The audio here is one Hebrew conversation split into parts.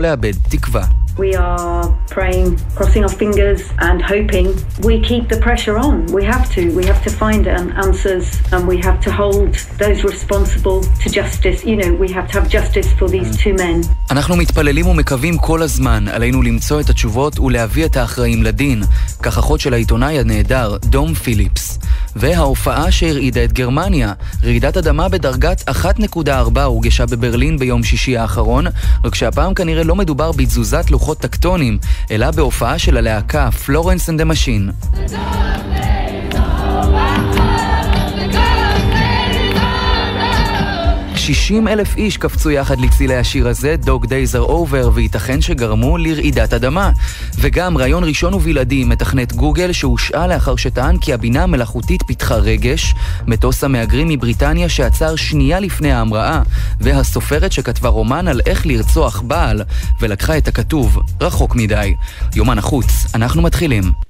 לאבד תקווה. We are praying, crossing our fingers and hoping we keep the pressure on. We have to. We have to find answers and we have to hold those responsible to justice. You know, we have to have justice for these two men. אנחנו מתפללים ומקווים כל הזמן עלינו למצוא את התשובות ולהביא את האחראים לדין. כך אחות של העיתונאי הנהדר, דום פיליפס. וההופעה שהרעידה את גרמניה, רעידת אדמה בדרגת 1.4 הורגשה בברלין ביום שישי האחרון, רק שהפעם כנראה לא מדובר בתזוזת לוחות טקטונים, אלא בהופעה של הלהקה Florence and the 60 אלף איש קפצו יחד לצלילי השיר הזה, Dog Days are over, וייתכן שגרמו לרעידת אדמה. וגם ראיון ראשון ובלעדי מתכנת גוגל שהושעה לאחר שטען כי הבינה המלאכותית פיתחה רגש, מטוס המהגרים מבריטניה שעצר שנייה לפני ההמראה, והסופרת שכתבה רומן על איך לרצוח בעל, ולקחה את הכתוב רחוק מדי. יומן החוץ, אנחנו מתחילים.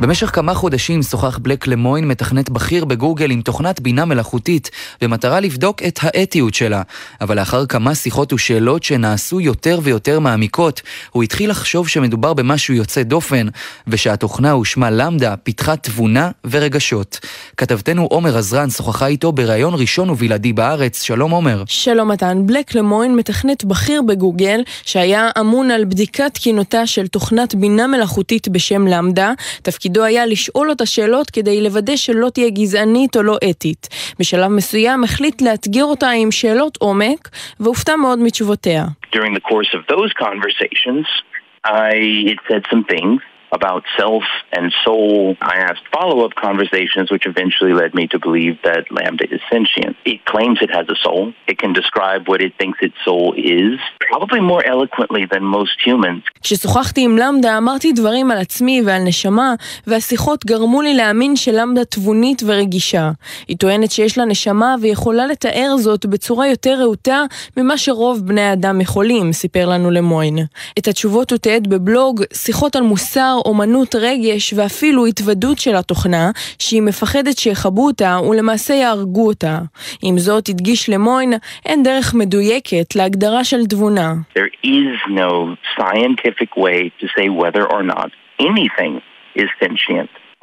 במשך כמה חודשים שוחח בלק למוין, מתכנת בכיר בגוגל עם תוכנת בינה מלאכותית, במטרה לבדוק את האתיות שלה. אבל לאחר כמה שיחות ושאלות שנעשו יותר ויותר מעמיקות, הוא התחיל לחשוב שמדובר במשהו יוצא דופן, ושהתוכנה ושמה למדה פיתחה תבונה ורגשות. כתבתנו עומר עזרן שוחחה איתו בריאיון ראשון ובלעדי בארץ. שלום עומר. שלום מתן. בלק למוין, מתכנת בכיר בגוגל, שהיה אמון על בדיקת תקינותה של תוכנת בינה מלאכותית בשם למדה. תפקיד תפקידו היה לשאול אותה שאלות כדי לוודא שלא תהיה גזענית או לא אתית. בשלב מסוים החליט לאתגר אותה עם שאלות עומק, והופתע מאוד מתשובותיה. I it said some things about self and soul. I asked follow up conversations, which eventually led me to believe that Lambda is sentient. It claims it has a soul. It can describe what it thinks its soul is, probably more eloquently than most humans. כששוחחתי עם למדה אמרתי דברים על עצמי ועל נשמה, והשיחות גרמו לי להאמין שלמדה תבונית ורגישה. היא טוענת שיש לה נשמה ויכולה לתאר זאת בצורה יותר רהוטה ממה שרוב בני האדם יכולים, סיפר לנו למוין. את התשובות הוא תיעד בבלוג שיחות על מוסר, אומנות, רגש ואפילו התוודות של התוכנה, שהיא מפחדת שיכבו אותה ולמעשה יהרגו אותה. עם זאת, הדגיש למוין, אין דרך מדויקת להגדרה של תבונה.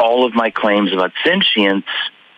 All of my claims about sentience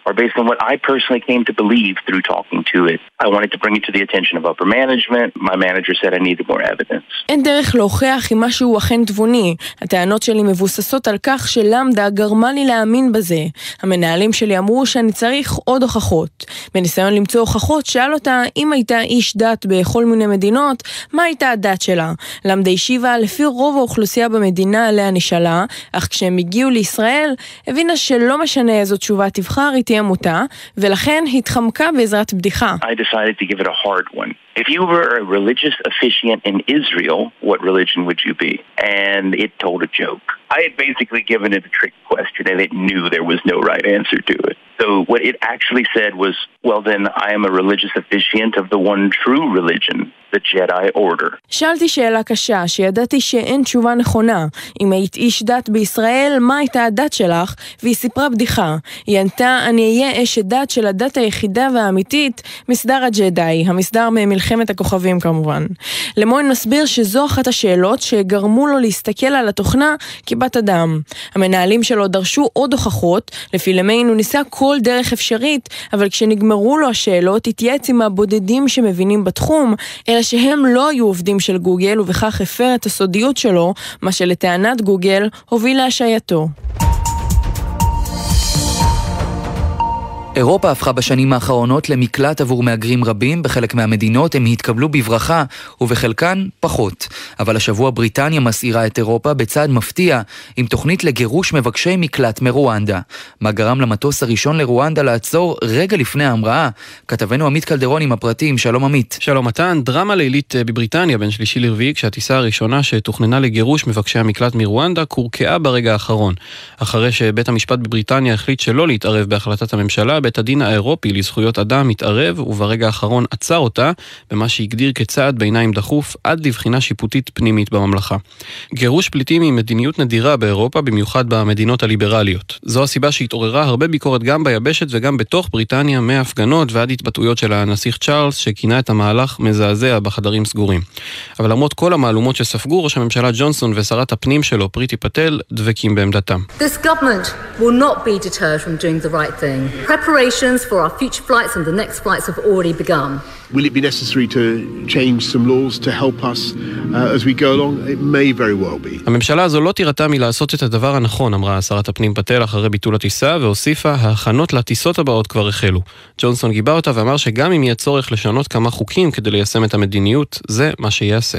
are based on what I personally came to believe through talking to it. I wanted to bring it to the attention of upper management. My manager said I needed more evidence. אין דרך להוכיח אם משהו אכן תבוני. הטענות שלי מבוססות על כך שלמדה גרמה לי להאמין בזה. המנהלים שלי אמרו שאני צריך עוד הוכחות. בניסיון למצוא הוכחות, שאל אותה אם הייתה איש דת בכל מיני מדינות, מה הייתה הדת שלה. למדה השיבה, לפי רוב האוכלוסייה במדינה עליה נשאלה, אך כשהם הגיעו לישראל, הבינה שלא משנה איזו תשובה תבחר, היא תהיה מוטה, ולכן התחמקה בעזרת בדיחה. I decided to give it a hard one. If you were a religious officiant in Israel, what religion would you be? And it told a joke. I had basically given it a trick question and it knew there was no right answer to it. So what it actually said was, well then I am a religious officiant of the one true religion, the Jedi Order. שאלתי שאלה קשה, שידעתי שאין תשובה נכונה. אם היית איש דת בישראל, מה הייתה הדת שלך? והיא סיפרה בדיחה. היא ענתה, אני אהיה אשת דת של הדת היחידה והאמיתית, מסדר הג'די, המסדר ממלחמת הכוכבים כמובן. למוין מסביר שזו אחת השאלות שגרמו לו להסתכל על התוכנה כבת אדם. המנהלים שלו דרשו עוד הוכחות, לפי למיין הוא ניסה כל דרך אפשרית, אבל כשנגמרו לו השאלות, התייעץ עם הבודדים שמבינים בתחום, אלא שהם לא היו עובדים של גוגל ובכך הפר את הסודיות שלו, מה שלטענת גוגל הוביל להשעייתו. אירופה הפכה בשנים האחרונות למקלט עבור מהגרים רבים, בחלק מהמדינות הם התקבלו בברכה ובחלקן פחות. אבל השבוע בריטניה מסעירה את אירופה בצעד מפתיע עם תוכנית לגירוש מבקשי מקלט מרואנדה. מה גרם למטוס הראשון לרואנדה לעצור רגע לפני ההמראה? כתבנו עמית קלדרון עם הפרטים, שלום עמית. שלום מתן, דרמה לילית אה, בבריטניה בין שלישי לרביעי כשהטיסה הראשונה שתוכננה לגירוש מבקשי המקלט מרואנדה קורקעה ברגע האחרון. אחרי שבית המשפט בבריטניה החליט שלא להתערב בהחלטת הממשלה בית הדין האירופי לזכויות אדם התערב, וברגע האחרון עצר אותה, במה שהגדיר כצעד ביניים דחוף, עד לבחינה שיפוטית פנימית בממלכה. גירוש פליטים היא מדיניות נדירה באירופה, במיוחד במדינות הליברליות. זו הסיבה שהתעוררה הרבה ביקורת גם ביבשת וגם בתוך בריטניה, מהפגנות ועד התבטאויות של הנסיך צ'ארלס, שכינה את המהלך מזעזע בחדרים סגורים. אבל למרות כל המהלומות שספגו, ראש הממשלה ג'ונסון ושרת הפנים שלו, פריטי פטל, דבקים בעמדתם. This. Preparations for our future flights and the next flights have already begun. Will it be necessary to change some laws to help us uh, as we go along? It may very well be. הממשלה הזו לא תירתע מלעשות את הדבר הנכון, אמרה שרת הפנים פטל אחרי ביטול הטיסה, והוסיפה, ההכנות לטיסות הבאות כבר החלו. ג'ונסון גיבה אותה ואמר שגם אם יהיה צורך לשנות כמה חוקים כדי ליישם את המדיניות, זה מה שיעשה.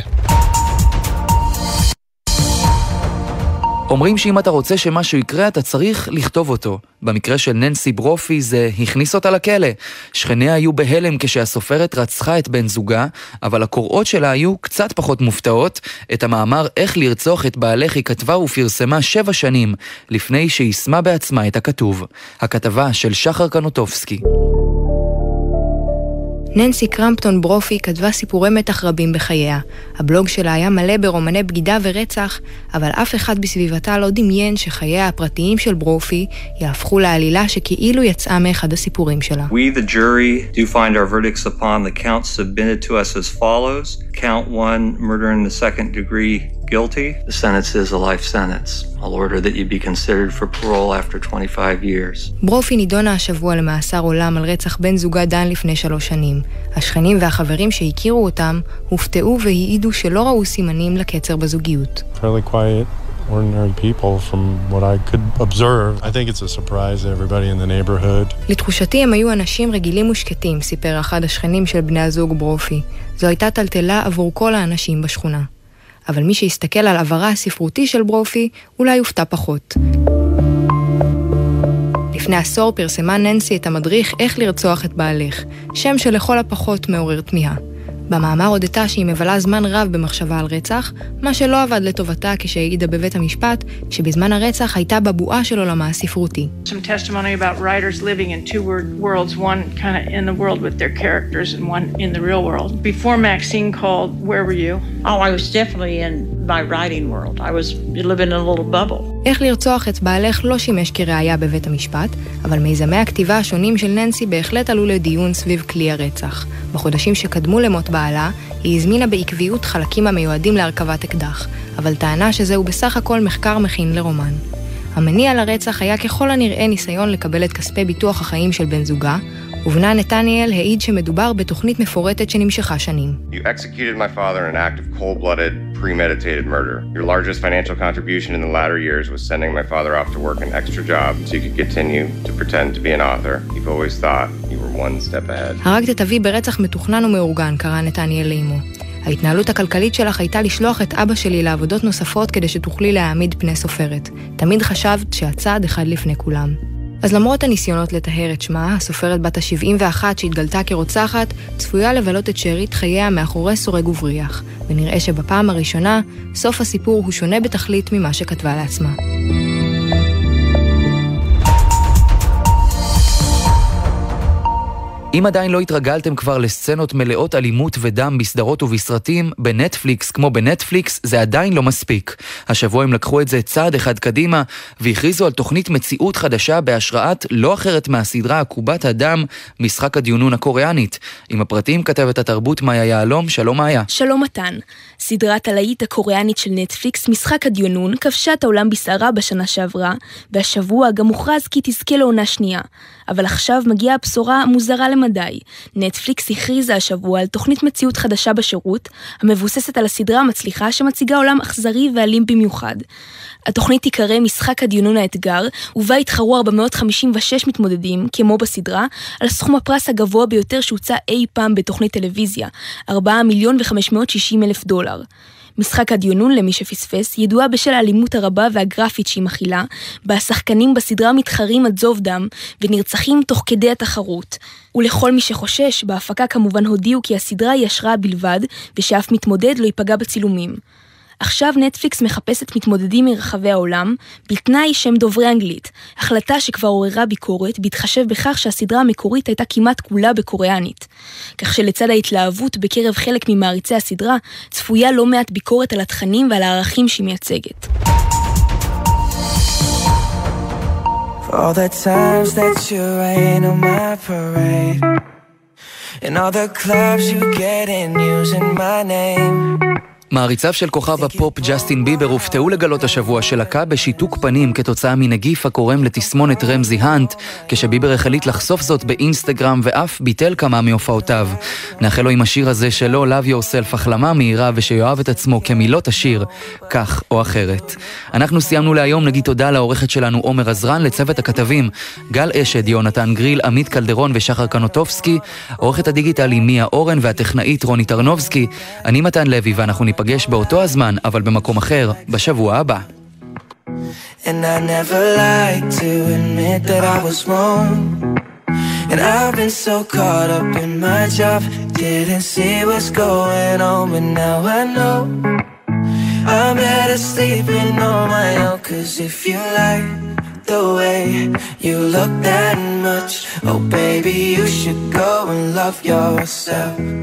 אומרים שאם אתה רוצה שמשהו יקרה, אתה צריך לכתוב אותו. במקרה של ננסי ברופי זה הכניס אותה לכלא. שכניה היו בהלם כשהסופרת רצחה את בן זוגה, אבל הקוראות שלה היו קצת פחות מופתעות. את המאמר איך לרצוח את בעלך היא כתבה ופרסמה שבע שנים, לפני שיישמה בעצמה את הכתוב. הכתבה של שחר קנוטובסקי. ננסי קרמפטון ברופי כתבה סיפורי מתח רבים בחייה. הבלוג שלה היה מלא ברומני בגידה ורצח, אבל אף אחד בסביבתה לא דמיין שחייה הפרטיים של ברופי יהפכו לעלילה שכאילו יצאה מאחד הסיפורים שלה. We, the jury, do find our verdicts upon the counts submitted to us as follows. Count one, murder in the second degree, guilty. The sentence is a life sentence. I'll order that you be considered for parole after 25 years. ברופי נידונה השבוע למאסר עולם על רצח בן זוגה דן לפני שלוש שנים. השכנים והחברים שהכירו אותם הופתעו והעידו שלא ראו סימנים לקצר בזוגיות. ordinary people from what I could observe. I think it's a surprise to everybody in the neighborhood. לתחושתי הם היו אנשים רגילים ושקטים, סיפר אחד השכנים של בני הזוג ברופי. זו הייתה טלטלה עבור כל האנשים בשכונה. אבל מי שיסתכל על עברה הספרותי של ברופי, אולי יופתע פחות. לפני עשור פרסמה ננסי את המדריך איך לרצוח את בעלך, שם שלכל הפחות מעורר תמיהה. במאמר הודתה שהיא מבלה זמן רב במחשבה על רצח, מה שלא עבד לטובתה כשהעידה בבית המשפט, שבזמן הרצח הייתה בבועה של עולמה הספרותי. איך לרצוח את בעלך לא שימש כראיה בבית המשפט, אבל מיזמי הכתיבה השונים של ננסי בהחלט עלו לדיון סביב כלי הרצח. בחודשים שקדמו למות בעלה, היא הזמינה בעקביות חלקים המיועדים להרכבת אקדח, אבל טענה שזהו בסך הכל מחקר מכין לרומן. המניע לרצח היה ככל הנראה ניסיון לקבל את כספי ביטוח החיים של בן זוגה, ובנה נתניאל העיד שמדובר בתוכנית מפורטת שנמשכה שנים. You executed my father in an act of cold-blooded, premeditated murder. Your largest financial contribution in the latter years was sending my father off to work an extra job so you could continue to pretend to be an author. You've always thought you were one step ahead. הרגת את אבי ברצח מתוכנן ומאורגן, קרא נתניאל לאמו. ההתנהלות הכלכלית שלך הייתה לשלוח את אבא שלי לעבודות נוספות כדי שתוכלי להעמיד פני סופרת. תמיד חשבת שהצעד אחד לפני כולם. אז למרות הניסיונות לטהר את שמה, הסופרת בת ה-71 שהתגלתה כרוצחת, צפויה לבלות את שארית חייה מאחורי סורג ובריח, ונראה שבפעם הראשונה, סוף הסיפור הוא שונה בתכלית ממה שכתבה לעצמה. אם עדיין לא התרגלתם כבר לסצנות מלאות אלימות ודם בסדרות ובסרטים, בנטפליקס כמו בנטפליקס זה עדיין לא מספיק. השבוע הם לקחו את זה צעד אחד קדימה והכריזו על תוכנית מציאות חדשה בהשראת לא אחרת מהסדרה עקובת הדם, משחק הדיונון הקוריאנית. עם הפרטים כתבת התרבות מאיה יהלום, שלום מאיה. שלום מתן. סדרת הלהיט הקוריאנית של נטפליקס, משחק הדיונון, כבשה את העולם בסערה בשנה שעברה, והשבוע גם הוכרז כי תזכה לעונה שנייה. אבל עכשיו מגיעה הבשורה המוזרה למדי. נטפליקס הכריזה השבוע על תוכנית מציאות חדשה בשירות, המבוססת על הסדרה המצליחה שמציגה עולם אכזרי ואלים במיוחד. התוכנית תיקרא משחק הדיונון האתגר, ובה יתחרו 456 מתמודדים, כמו בסדרה, על סכום הפרס הגבוה ביותר שהוצע אי פעם בתוכנית טלוויזיה, 4 מיליון ו-560 אלף דולר. משחק הדיונון, למי שפספס, ידועה בשל האלימות הרבה והגרפית שהיא מכילה, בה השחקנים בסדרה מתחרים עד זוב דם, ונרצחים תוך כדי התחרות. ולכל מי שחושש, בהפקה כמובן הודיעו כי הסדרה היא השראה בלבד, ושאף מתמודד לא ייפגע בצילומים. עכשיו נטפליקס מחפשת מתמודדים מרחבי העולם, בתנאי שהם דוברי אנגלית, החלטה שכבר עוררה ביקורת, בהתחשב בכך שהסדרה המקורית הייתה כמעט כולה בקוריאנית. כך שלצד ההתלהבות בקרב חלק ממעריצי הסדרה, צפויה לא מעט ביקורת על התכנים ועל הערכים שהיא מייצגת. all And all the clubs you get in using my name מעריציו של כוכב הפופ ג'סטין ביבר הופתעו לגלות השבוע שלקה בשיתוק פנים כתוצאה מנגיף הקורם לתסמונת רמזי האנט, כשביבר החליט לחשוף זאת באינסטגרם ואף ביטל כמה מהופעותיו. נאחל לו עם השיר הזה שלו, Love Yourself, החלמה מהירה ושיאהב את עצמו כמילות השיר, כך או אחרת. אנחנו סיימנו להיום, נגיד תודה לעורכת שלנו עומר עזרן, לצוות הכתבים גל אשד, יונתן גריל, עמית קלדרון ושחר קנוטובסקי, עורכת הדיגיטל היא מיה אורן והטכנאית רוני טרנובסקי. אני מתן לוי ואנחנו ניפגש באותו הזמן, אבל במקום אחר, בשבוע הבא. And I never like to admit that I was wrong And I've been so caught up in my job Didn't see what's going on But now I know I'm better sleeping on my own Cause if you like the way you look that much Oh baby you should go and love yourself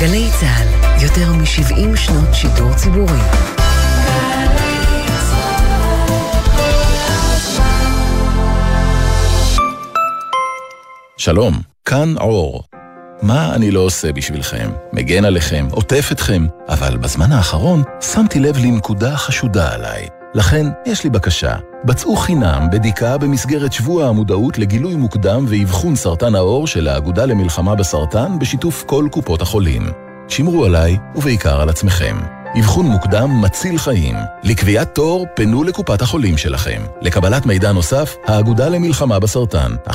גלי צה"ל, יותר מ-70 שנות שידור ציבורי. שלום, כאן אור. מה אני לא עושה בשבילכם? מגן עליכם, עוטף אתכם, אבל בזמן האחרון שמתי לב לנקודה חשודה עליי. לכן, יש לי בקשה. בצעו חינם בדיקה במסגרת שבוע המודעות לגילוי מוקדם ואבחון סרטן העור של האגודה למלחמה בסרטן בשיתוף כל קופות החולים. שמרו עליי, ובעיקר על עצמכם. אבחון מוקדם מציל חיים. לקביעת תור, פנו לקופת החולים שלכם. לקבלת מידע נוסף, האגודה למלחמה בסרטן, 1-800-599-995.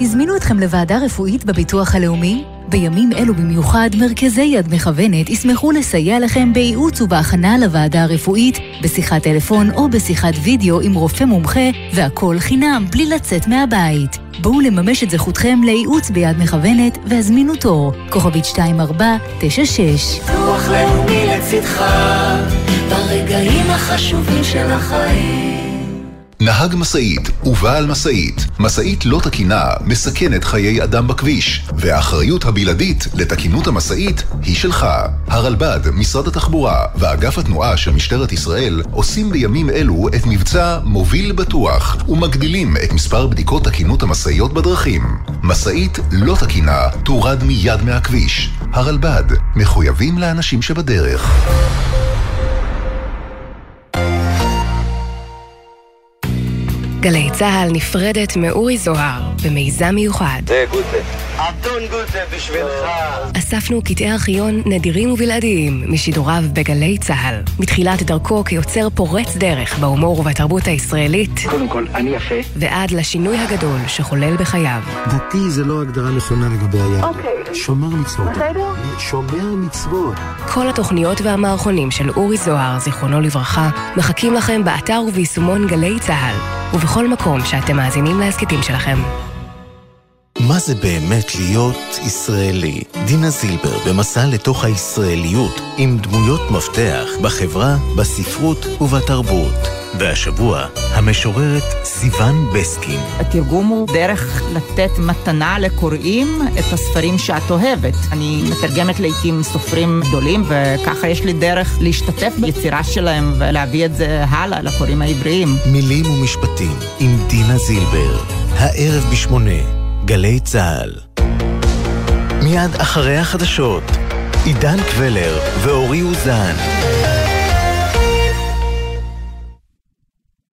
הזמינו אתכם לוועדה רפואית בביטוח הלאומי? בימים אלו במיוחד, מרכזי יד מכוונת ישמחו לסייע לכם בייעוץ ובהכנה לוועדה הרפואית, בשיחת טלפון או בשיחת וידאו עם רופא מומחה, והכל חינם, בלי לצאת מהבית. בואו לממש את זכותכם לייעוץ ביד מכוונת והזמינו תור, כוכבית 2496. רוח לאומי לצדך, ברגעים החשובים של החיים. נהג משאית ובעל משאית, משאית לא תקינה מסכנת חיי אדם בכביש, והאחריות הבלעדית לתקינות המשאית היא שלך. הרלב"ד, משרד התחבורה ואגף התנועה של משטרת ישראל עושים בימים אלו את מבצע מוביל בטוח ומגדילים את מספר בדיקות תקינות המשאיות בדרכים. משאית לא תקינה תורד מיד מהכביש. הרלב"ד, מחויבים לאנשים שבדרך. גלי צה"ל נפרדת מאורי זוהר במיזם מיוחד. זה גוטה. אדון גוטה בשבילך. אספנו קטעי ארכיון נדירים ובלעדיים משידוריו בגלי צה"ל. מתחילת דרכו כיוצר פורץ דרך בהומור ובתרבות הישראלית. קודם כל, אני יפה. ועד לשינוי הגדול שחולל בחייו. דתי זה לא הגדרה נכונה לגבי היהדות. אוקיי. שומר מצוות. בסדר? שומר מצוות. כל התוכניות והמערכונים של אורי זוהר, זיכרונו לברכה, מחכים לכם באתר וביישומון גלי צה"ל, ובכל מקום שאתם מאזינים להסכתים שלכם. מה זה באמת להיות ישראלי? דינה זילבר במסע לתוך הישראליות עם דמויות מפתח בחברה, בספרות ובתרבות. והשבוע, המשוררת סיון בסקין. התרגום הוא דרך לתת מתנה לקוראים את הספרים שאת אוהבת. אני מתרגמת לעיתים סופרים גדולים, וככה יש לי דרך להשתתף ביצירה שלהם ולהביא את זה הלאה לקוראים העבריים. מילים ומשפטים עם דינה זילבר, הערב בשמונה, גלי צה"ל. מיד אחרי החדשות, עידן קבלר ואורי אוזן.